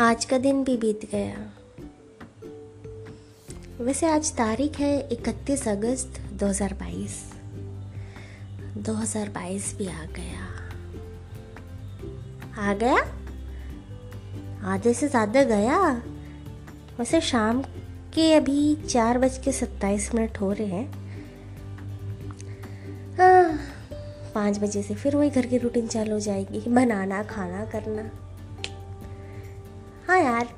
आज का दिन भी बीत गया। वैसे आज तारीख है इकतीस अगस्त 2022 2022 भी आ गया। आ गया? आधे से ज़्यादा गया? वैसे शाम के अभी चार बज के सत्ताईस मिनट हो रहे हाँ, पाँच बजे से फिर वही घर की रूटीन चालू हो जाएगी बनाना खाना करना। हाँ यार,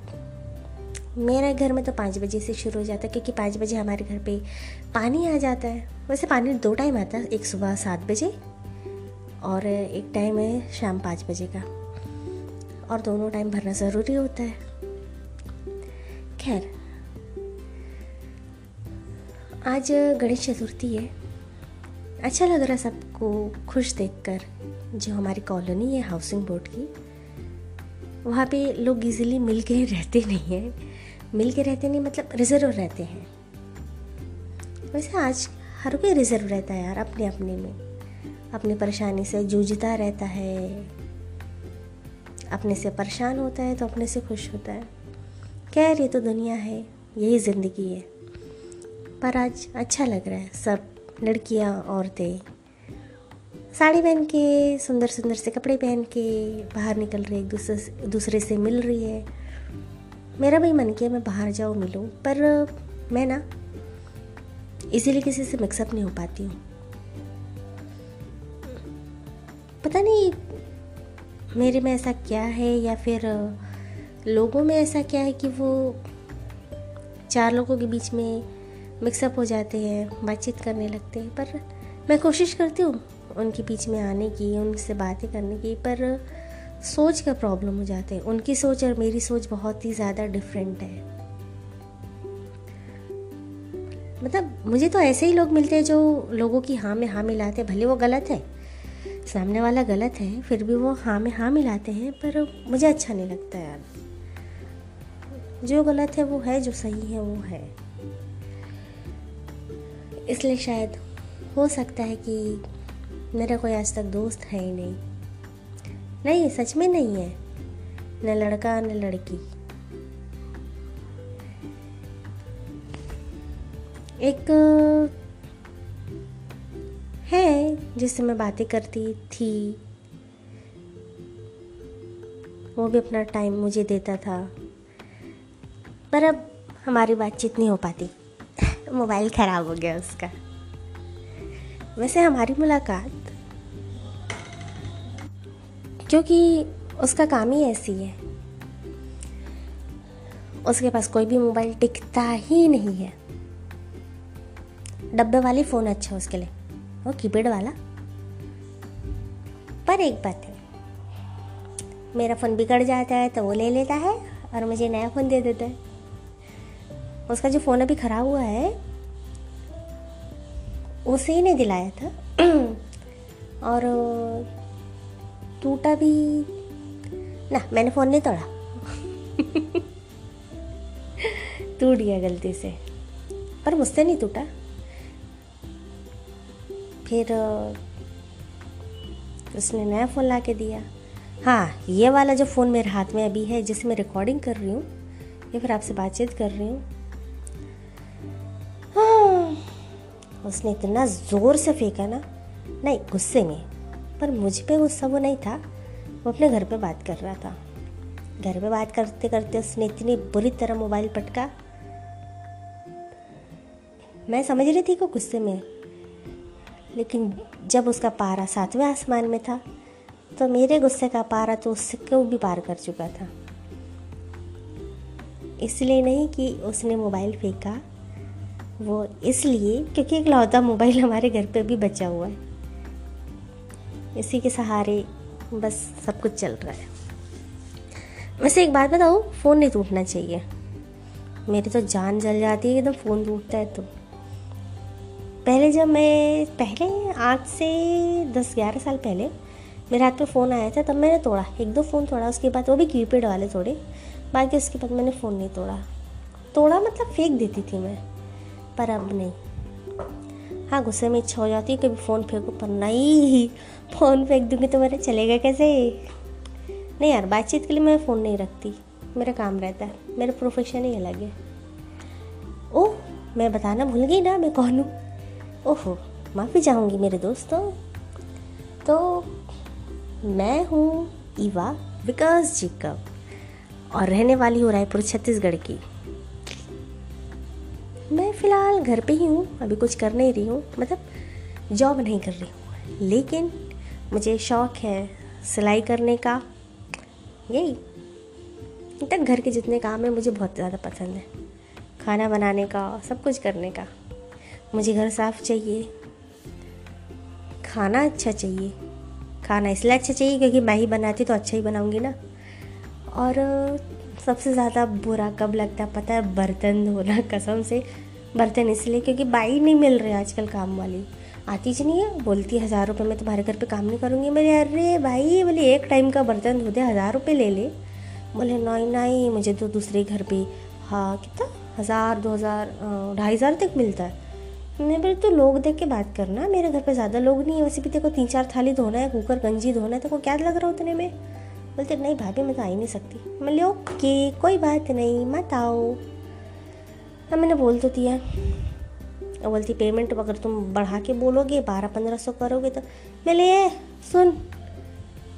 मेरे घर में तो पाँच बजे से शुरू हो जाता है, क्योंकि पाँच बजे हमारे घर पे पानी आ जाता है। वैसे पानी दो टाइम आता है, एक सुबह सात बजे और एक टाइम है शाम पाँच बजे का। और दोनों टाइम भरना ज़रूरी होता है। खैर, आज गणेश चतुर्थी है। अच्छा लग रहा सबको खुश देखकर, जो हमारी कॉलोनी है हाउसिंग बोर्ड की। वहाँ पे लोग इजीली मिल के रहते नहीं हैं। मिल के रहते नहीं मतलब रिज़र्व रहते हैं। वैसे आज हर कोई रिज़र्व रहता है यार अपने अपने में। अपनी परेशानी से जूझता रहता है। अपने से परेशान होता है तो अपने से खुश होता है। खैर, ये तो दुनिया है, यही ज़िंदगी है। पर आज अच्छा लग रहा है सब, लड़कियाँ, औरतें। साड़ी पहन के, सुंदर सुंदर से कपड़े पहन के बाहर निकल रही, एक दूसरे दूसरे से मिल रही है। मेरा भी मन किया मैं बाहर जाऊँ, मिलूँ, पर मैं ना इसीलिए किसी से मिक्सअप नहीं हो पाती हूँ। पता नहीं, मेरे में ऐसा क्या है या फिर लोगों में ऐसा क्या है कि वो चार लोगों के बीच में मिक्सअप हो जाते हैं, बातचीत करने लगते हैं, पर मैं कोशिश करती हूँ उनके बीच में आने की, उनसे बातें करने की, पर सोच का प्रॉब्लम हो जाते हैं। उनकी सोच और मेरी सोच बहुत ही ज़्यादा डिफरेंट है। मतलब मुझे तो ऐसे ही लोग मिलते हैं जो लोगों की हाँ में हाँ मिलाते हैं। भले वो गलत है, सामने वाला गलत है, फिर भी वो हाँ में हाँ मिलाते हैं, पर मुझे अच्छा नहीं लगता यार। जो गलत है वो है, जो सही है वो है। इसलिए शायद हो सकता है कि मेरा कोई आज तक दोस्त है ही नहीं। नहीं सच में नहीं है। न लड़का, न लड़की। एक, है जिससे मैं बातें करती थी। वो भी अपना टाइम मुझे देता था। पर अब हमारी बातचीत नहीं हो पाती। मोबाइल ख़राब हो गया उसका। वैसे हमारी मुलाकात। क्योंकि उसका काम ही ऐसी है। उसके पास कोई भी मोबाइल टिकता ही नहीं है। डब्बे वाली फ़ोन अच्छा उसके लिए। वो कीपैड वाला। पर एक बात है, मेरा फ़ोन बिगड़ जाता है तो वो ले लेता है और मुझे नया फ़ोन दे देता है। उसका जो फ़ोन अभी ख़राब हुआ है उसे नहीं दिलाया था। और टूटा भी ना मैंने फ़ोन नहीं तोड़ा। टूट गया गलती से पर मुझसे नहीं टूटा। फिर उसने नया फ़ोन ला के दिया। हाँ ये वाला जो फ़ोन मेरे हाथ में अभी है जिसमें रिकॉर्डिंग कर रही हूँ या फिर आपसे बातचीत कर रही हाँ, उसने इतना ज़ोर से फेंका ना। नहीं, गुस्से में। पर मुझ पे गुस्सा वो नहीं था। वो अपने घर पे बात कर रहा था। घर पे बात करते करते उसने इतनी बुरी तरह मोबाइल पटका। मैं समझ रही थी को गुस्से में। लेकिन जब उसका पारा सातवें आसमान में था तो मेरे गुस्से का पारा तो उससे क्यों भी पार कर चुका था? इसलिए नहीं कि उसने मोबाइल फेंका। वो इसलिए क्योंकि एक लौता मोबाइल हमारे घर पे भी बचा हुआ है। इसी के सहारे बस सब कुछ चल रहा है। वैसे एक बात बताओ फ़ोन नहीं टूटना चाहिए। मेरी तो जान जल जाती है एकदम फ़ोन टूटता है तो। पहले जब मैं, पहले आज से दस, ग्यारह साल पहले मेरे हाथ में फ़ोन आया था, तब मैंने तोड़ा। एक दो फ़ोन तोड़ा, उसके बाद वो भी कीपैड वाले तोड़े बाकी उसके बाद मैंने फ़ोन नहीं तोड़ा। तोड़ा मतलब फेंक देती थी मैं। पर अब नहीं। हाँ गुस्से में इच्छा हो जाती है, कभी फ़ोन फेंको पर नहीं, फ़ोन फेंक दूँगी तो मेरा चलेगा कैसे? नहीं यार, बातचीत के लिए मैं फ़ोन नहीं रखती। मेरा काम रहता है। मेरा प्रोफेशन ही अलग है। ओह, मैं बताना भूल गई ना, मैं कौन हूँ? ओहो, माफ़ी चाहूँगी मेरे दोस्तों। तो मैं हूँ ईवा विकास जिकब और रहने वाली हूँ रायपुर, छत्तीसगढ़ की। मैं फ़िलहाल घर पे ही हूँ, अभी कुछ कर नहीं रही हूँ मतलब जॉब नहीं कर रही हूँ। लेकिन मुझे शौक़ है सिलाई करने का। यही। तक घर के जितने काम हैं, मुझे बहुत ज़्यादा पसंद है। खाना बनाने का, सब कुछ करने का। मुझे घर साफ़ चाहिए। खाना अच्छा चाहिए। खाना इसलिए अच्छा चाहिए क्योंकि मैं ही बनाती तो अच्छा ही बनाऊँगी ना। और सबसे ज़्यादा बुरा कब लगता है? पता है, बर्तन धोना, कसम से बर्तन इसलिए क्योंकि बाई नहीं मिल रही आजकल काम वाली। आती ज नहीं है, बोलती है, हज़ार रुपये में तुम्हारे घर पे काम नहीं करूँगी। मेरे, अरे भाई, बोले, एक टाइम का बर्तन धो दे, हज़ार रुपये ले ले। बोले, नहीं नहीं, मुझे तो दूसरे घर पे हाँ कितना? हज़ार, दो हज़ार ढाई हज़ार तक मिलता है? मैं बोले तो लोग देख के बात करना, मेरे घर पे ज़्यादा लोग नहीं है। वैसे भी देखो तीन चार थाली धोना है, कुकर, गंजी धोना है तो क्या लग रहा है उतने में? बोलते, नहीं भाभी मैं तो आ ही नहीं सकती। मैं ओके, कोई बात नहीं, मत आओ। हाँ मैंने बोल तो दिया। और बोलती, पेमेंट अगर तुम बढ़ा के बोलोगे, बारह पंद्रह सौ करोगे तो मैं ले सुन,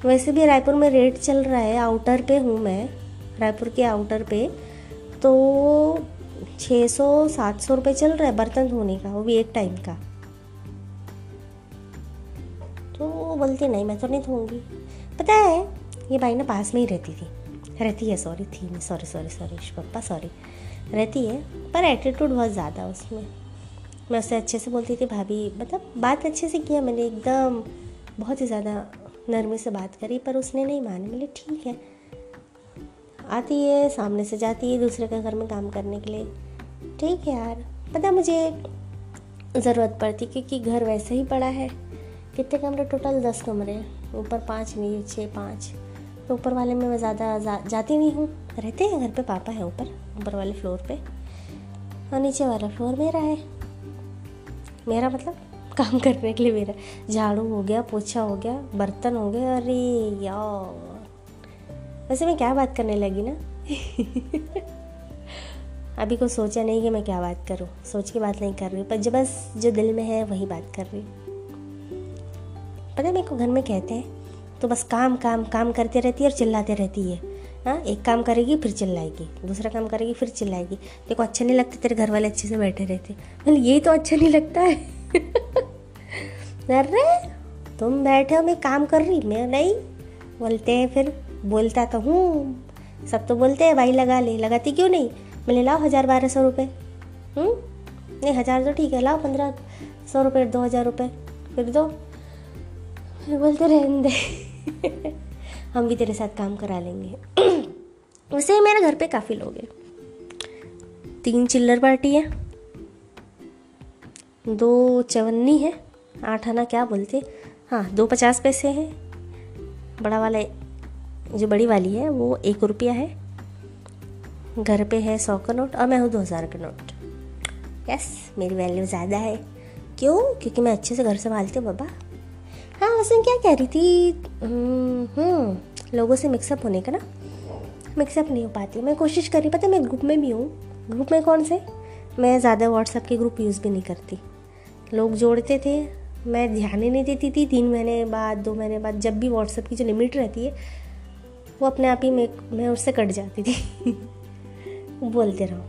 वैसे भी रायपुर में रेट चल रहा है, आउटर पे हूँ मैं, रायपुर के आउटर पे तो छः सौ, सात सौ रुपये चल रहा है बर्तन धोने का, वो भी एक टाइम का। तो बोलती, नहीं, मैं तो नहीं धोऊँगी। पता है ये भाई ना पास में ही रहती थी। रहती है सॉरी थी मैं सॉरी सॉरी सॉरी पप्पा सॉरी रहती है, पर एटीट्यूड बहुत ज़्यादा उसमें। मैं उससे अच्छे से बोलती थी, भाभी मतलब बात अच्छे से किया मैंने, एकदम बहुत ही ज़्यादा नरमी से बात करी, पर उसने नहीं मानी। बोले, ठीक है। आती है, सामने से जाती है, दूसरे के घर में काम करने के लिए। ठीक है यार, पता मुझे ज़रूरत पड़ती, क्योंकि घर वैसे ही पड़ा है। कितने कमरे टोटल दस कमरे ऊपर पाँच, नीचे पाँच। तो ऊपर वाले में मैं ज़्यादा जा, जाती नहीं हूँ। रहते हैं घर पे पापा है ऊपर ऊपर वाले फ्लोर पे। और नीचे वाला फ्लोर मेरा है। मेरा मतलब काम करने के लिए मेरा। झाड़ू हो गया पोछा हो गया बर्तन हो गया अरे यार। वैसे मैं क्या बात करने लगी ना? अभी कुछ सोचा नहीं कि मैं क्या बात करूँ। सोच के बात नहीं कर रही पर जो बस जो दिल में है वही बात कर रही पता है मेरे को घर में कहते हैं तो बस काम काम काम करते रहती है और चिल्लाते रहती है। हाँ एक काम करेगी, फिर चिल्लाएगी, दूसरा काम करेगी, फिर चिल्लाएगी। देखो अच्छा नहीं लगता तेरे घर वाले अच्छे से बैठे रहते। मतलब ये तो अच्छा नहीं लगता है। अरे, तुम बैठे हो, मैं काम कर रही, मैं नहीं। बोलते हैं फिर, बोलता तो हूँ। सब तो बोलते हैं, भाई लगा ले, लगाती क्यों नहीं? मैं लाओ हज़ार बारह सौ रुपये हम्म? नहीं, हज़ार तो ठीक है, लाओ पंद्रह सौ रुपये दो हज़ार रुपये फिर दो। फिर बोलते रहने दे। हम भी तेरे साथ काम करा लेंगे। वैसे ही मेरे घर पे काफ़ी लोग हैं। तीन चिल्लर पार्टी है। दो चवन्नी है। आठ आना क्या बोलते? हाँ दो पचास पैसे हैं। बड़ा वाला, जो बड़ी वाली है, वो एक रुपया है। घर पे है सौ का नोट और मैं हूँ दो हज़ार का नोट। यस, मेरी वैल्यू ज़्यादा है। क्यों? क्योंकि मैं अच्छे से घर संभालती हूँ, बाबा। हाँ वैसे क्या कह रही थी? हम्म, हम्म लोगों से मिक्सअप होने का ना? मिक्सअप नहीं हो पाती। मैं कोशिश कर रही पता मैं ग्रुप में भी हूँ। ग्रुप में कौन से? मैं ज़्यादा व्हाट्सएप के ग्रुप यूज़ भी नहीं करती। लोग जोड़ते थे। मैं ध्यान ही नहीं देती थी। तीन महीने बाद दो महीने बाद जब भी व्हाट्सएप की जो लिमिट रहती है वो अपने आप ही मैं मैं उससे कट जाती थी। बोलते रहो।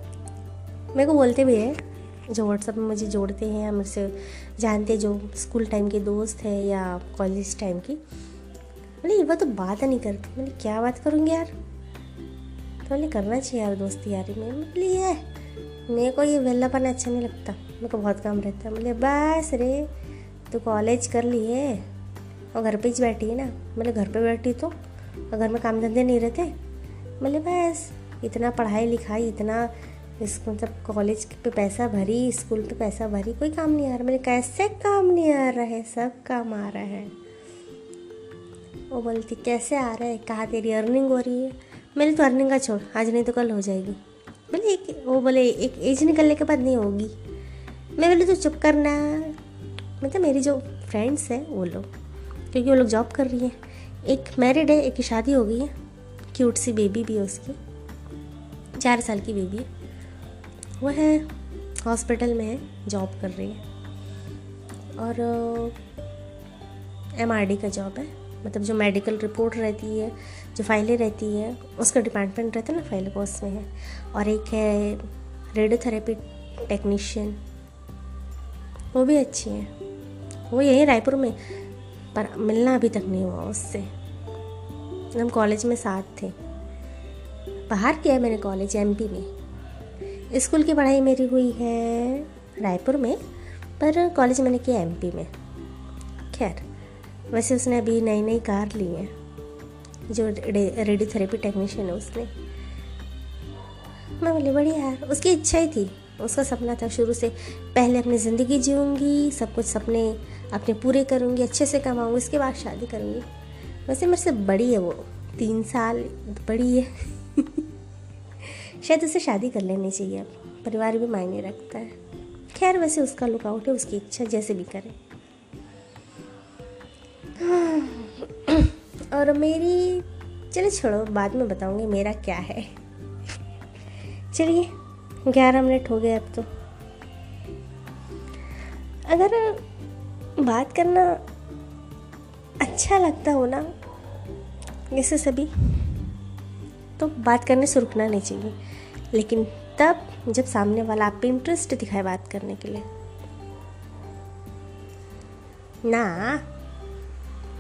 मेरे को बोलते भी है जो व्हाट्सअप में मुझे जोड़ते हैं या मुझसे जानते जो स्कूल टाइम के दोस्त हैं या कॉलेज टाइम की। बोले ये तो बात नहीं करती मैंने क्या बात करूँगी यार? तो बोले, करना चाहिए यार दोस्ती यारी। में बोले, ये, मेरे को ये वेलापन अच्छा नहीं लगता। मेरे को बहुत काम रहता है। बोले, बस रे तो कॉलेज कर ली है और घर पे ही बैठी है ना। मैंने घर पे बैठी तो घर में काम धंधे नहीं रहते? बोले, बस, इतना पढ़ाई लिखाई, इतना मतलब कॉलेज पे पैसा भरी, स्कूल पे पैसा भरी, कोई काम नहीं आ रहा। मेरे कैसे काम नहीं आ रहा है, सब काम आ रहा है। वो बोलती, कैसे आ रहा है? कहा, तेरी अर्निंग हो रही है। मेरी तो अर्निंग का छोड़, आज नहीं तो कल हो जाएगी। बोले, एक वो बोले, एक एज निकलने के बाद नहीं होगी। मैं बोले तो चुप करना। मतलब मेरी जो फ्रेंड्स हैं, वो लोग, क्योंकि वो लोग जॉब कर रही हैं। एक मैरिड है, एक की शादी हो गई है। क्यूट सी बेबी भी है उसकी। चार साल की बेबी है। वो है हॉस्पिटल में है जॉब कर रही है। और एम uh, का जॉब है। मतलब जो मेडिकल रिपोर्ट रहती है जो फाइलें रहती है उसका डिपार्टमेंट रहता है ना फ़ाइल का उसमें है। और एक है रेडियोथेरेपी टेक्नीशियन वो भी अच्छी है। वो यही रायपुर में पर मिलना अभी तक नहीं हुआ उससे। हम कॉलेज में साथ थे। बाहर किया मैंने कॉलेज एमपी में। स्कूल की पढ़ाई मेरी हुई है रायपुर में, पर कॉलेज मैंने किया एमपी में। खैर, वैसे उसने अभी नई नई कार ली है, जो रेडियोथेरेपी टेक्नीशियन है उसने। मैं बोली, बढ़िया यार उसकी इच्छा ही थी। उसका सपना था शुरू से, पहले अपनी ज़िंदगी जीऊँगी, सब कुछ सपने अपने पूरे करूँगी, अच्छे से कमाऊँगी, उसके बाद शादी करूँगी। वैसे मेरे से बड़ी है वो, तीन साल बड़ी है। शायद उसे शादी कर लेनी चाहिए। परिवार भी मायने रखता है। खैर, वैसे उसका लुकआउट है, उसकी इच्छा जैसे भी करे। और मेरी चलो छोड़ो, बाद में बताऊँगी मेरा क्या है। चलिए, ग्यारह मिनट हो गए अब तो। अगर बात करना अच्छा लगता हो ना, जैसे सभी तो बात करने से रुकना नहीं चाहिए। लेकिन तब जब सामने वाला आप पे इंटरेस्ट दिखाए बात करने के लिए। ना,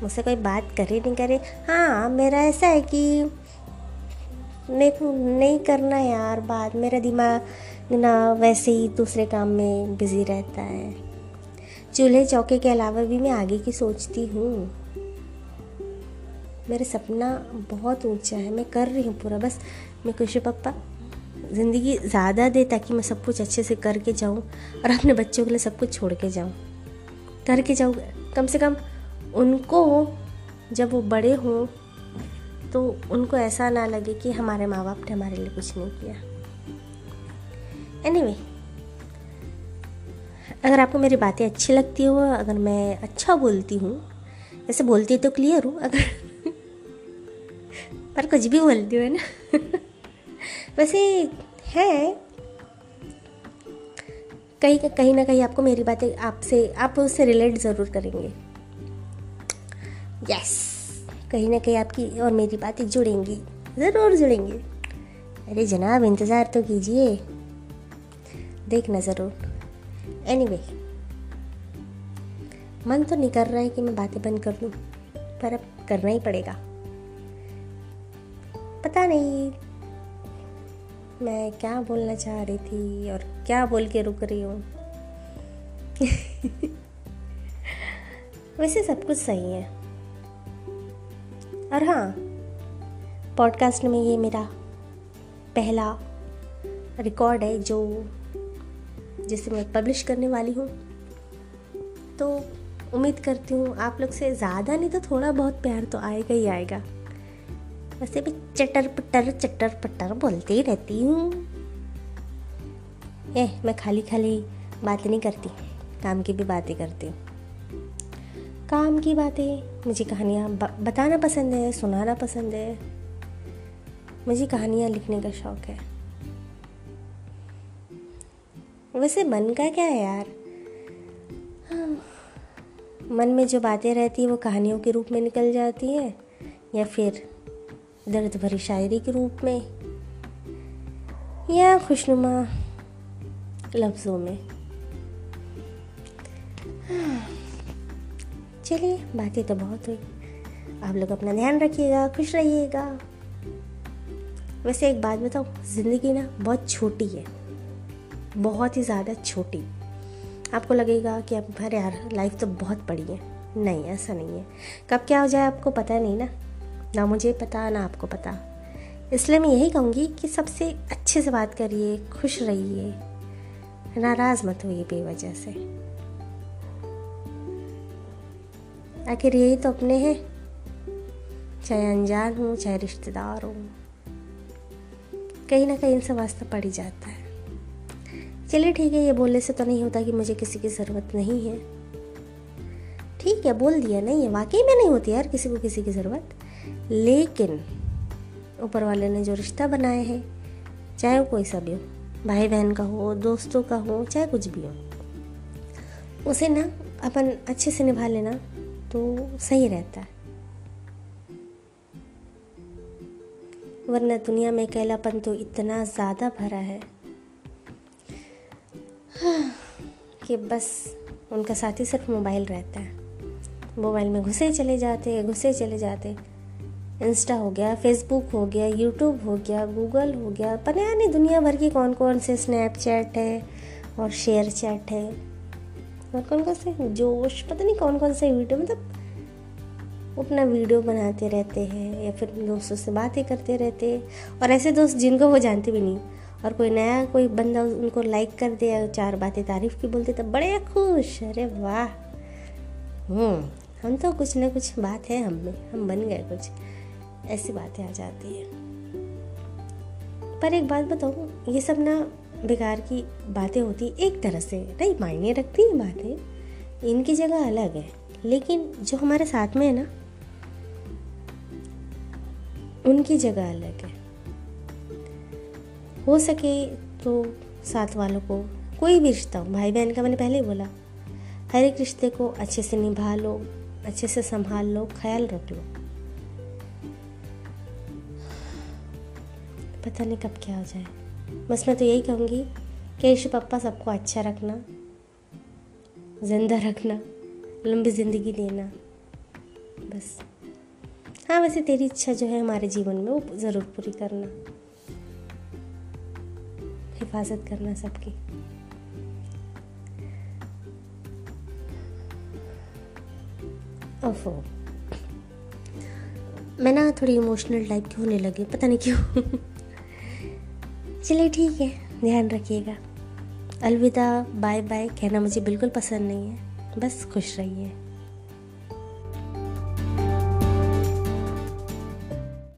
मुझसे कोई बात करे नहीं करे। हाँ मेरा ऐसा है कि मेरे को नहीं करना यार बात। मेरा दिमाग ना वैसे ही दूसरे काम में बिज़ी रहता है। चूल्हे चौके के अलावा भी मैं आगे की सोचती हूँ। मेरा सपना बहुत ऊँचा है, मैं कर रही हूँ पूरा, बस मैं खुश पप्पा। ज़िंदगी ज़्यादा दे ताकि मैं सब कुछ अच्छे से करके जाऊँ और अपने बच्चों के लिए सब कुछ छोड़ के जाऊँ। करके जाऊँ। कम से कम उनको जब वो बड़े हों तो उनको ऐसा ना लगे कि हमारे माँ बाप ने हमारे लिए कुछ नहीं किया। एनीवे anyway, अगर आपको मेरी बातें अच्छी लगती हो अगर मैं अच्छा बोलती हूँ ऐसे बोलती तो क्लियर हूँ अगर पर कुछ भी बोलती हूँ ना? वैसे है। कहीं कहीं ना कहीं आपको मेरी बातें आपसे आप उससे रिलेट ज़रूर करेंगे। यस कहीं ना कहीं आपकी और मेरी बातें जुड़ेंगी ज़रूर जुड़ेंगी। अरे जनाब इंतज़ार तो कीजिए। देखना ज़रूर। एनी anyway, मन तो नहीं कर रहा है कि मैं बातें बंद कर दूँ पर अब करना ही पड़ेगा। पता नहीं मैं क्या बोलना चाह रही थी और क्या बोल के रुक रही हूँ? वैसे सब कुछ सही है। और हाँ पॉडकास्ट में ये मेरा पहला रिकॉर्ड है जो, जिसे मैं पब्लिश करने वाली हूँ। तो उम्मीद करती हूँ आप लोग से ज़्यादा नहीं तो थोड़ा बहुत प्यार तो आएगा ही आएगा। वैसे भी चटर पटर चटर पटर बोलती ही रहती हूँ। ए मैं खाली खाली बातें नहीं करती काम की भी बातें करती हूँ। काम की बातें मुझे कहानियाँ बताना पसंद है सुनाना पसंद है। मुझे कहानियाँ लिखने का शौक़ है। वैसे मन का क्या है यार? हाँ, मन में जो बातें रहती है वो कहानियों के रूप में निकल जाती हैं या फिर दर्द भरी शायरी के रूप में या खुशनुमा लफ्ज़ों में। चलिए, बातें तो बहुत हुई। आप लोग अपना ध्यान रखिएगा, खुश रहिएगा। वैसे एक बात बताओ ज़िंदगी ना बहुत छोटी है। बहुत ही ज़्यादा छोटी। आपको लगेगा कि आप अरे यार लाइफ तो बहुत बड़ी है। नहीं, ऐसा नहीं है। कब क्या हो जाए आपको पता नहीं ना। ना मुझे पता, ना आपको पता। इसलिए मैं यही कहूँगी कि सबसे अच्छे से बात करिए, खुश रहिए। नाराज़ मत होइए बेवजह से। आखिर यही तो अपने हैं। चाहे अनजान हो, चाहे रिश्तेदार हो। कहीं ना कहीं इनसे वास्ता पड़ ही जाता है। चलिए ठीक है, ये बोलने से तो नहीं होता कि मुझे किसी की ज़रूरत नहीं है। ठीक है, बोल दिया, नहीं है। वाकई में नहीं होती यार किसी को किसी की ज़रूरत। लेकिन ऊपर वाले ने जो रिश्ता बनाए हैं, चाहे वो कोई सा भी हो भाई बहन का हो, दोस्तों का हो, चाहे कुछ भी हो, उसे ना अपन अच्छे से निभा लेना तो सही रहता है। वरना दुनिया में अकेलापन तो इतना ज़्यादा भरा है कि बस उनका साथी सिर्फ़ मोबाइल रहता है। मोबाइल में घुसे चले जाते, घुसे चले जाते। इंस्टा हो गया फेसबुक हो गया यूट्यूब हो गया गूगल हो गया, पता नहीं दुनिया भर की कौन कौन से स्नैपचैट है और शेयर चैट है। और कौन कौन से जोश, पता नहीं कौन कौन से वीडियो मतलब अपना वीडियो बनाते रहते हैं या फिर दोस्तों से बातें करते रहते हैं। और ऐसे दोस्त जिनको वो जानते भी नहीं। और कोई नया कोई बंदा उनको लाइक कर दे या चार बातें तारीफ़ की बोलते तो बड़े खुश, अरे वाह। हम्म हम तो कुछ ना कुछ बात है, हम में, हम बन गए कुछ। ऐसी बातें आ जाती है। पर एक बात बताऊँ, ये सब ना बेकार की बातें होती एक तरह से, नहीं, मायने रखती है बातें। इनकी जगह अलग है, लेकिन जो हमारे साथ में है ना, उनकी जगह अलग है। हो सके तो साथ वालों को कोई भी रिश्ता हो भाई बहन का मैंने पहले ही बोला, हर एक रिश्ते को अच्छे से निभा लो, अच्छे से संभाल लो, ख्याल रख लो। पता नहीं कब क्या हो जाए। बस मैं तो यही कहूँगी कि ईशु पप्पा सबको अच्छा रखना, ज़िंदा रखना, लंबी ज़िंदगी देना, बस। हाँ वैसे तेरी इच्छा जो है हमारे जीवन में वो ज़रूर पूरी करना। हिफाजत करना सबकी। ओफो। मैं ना थोड़ी इमोशनल टाइप की होने लगी, पता नहीं क्यों। चलिए ठीक है, ध्यान रखिएगा। अलविदा बाय बाय कहना मुझे बिल्कुल पसंद नहीं है। बस खुश रहिए।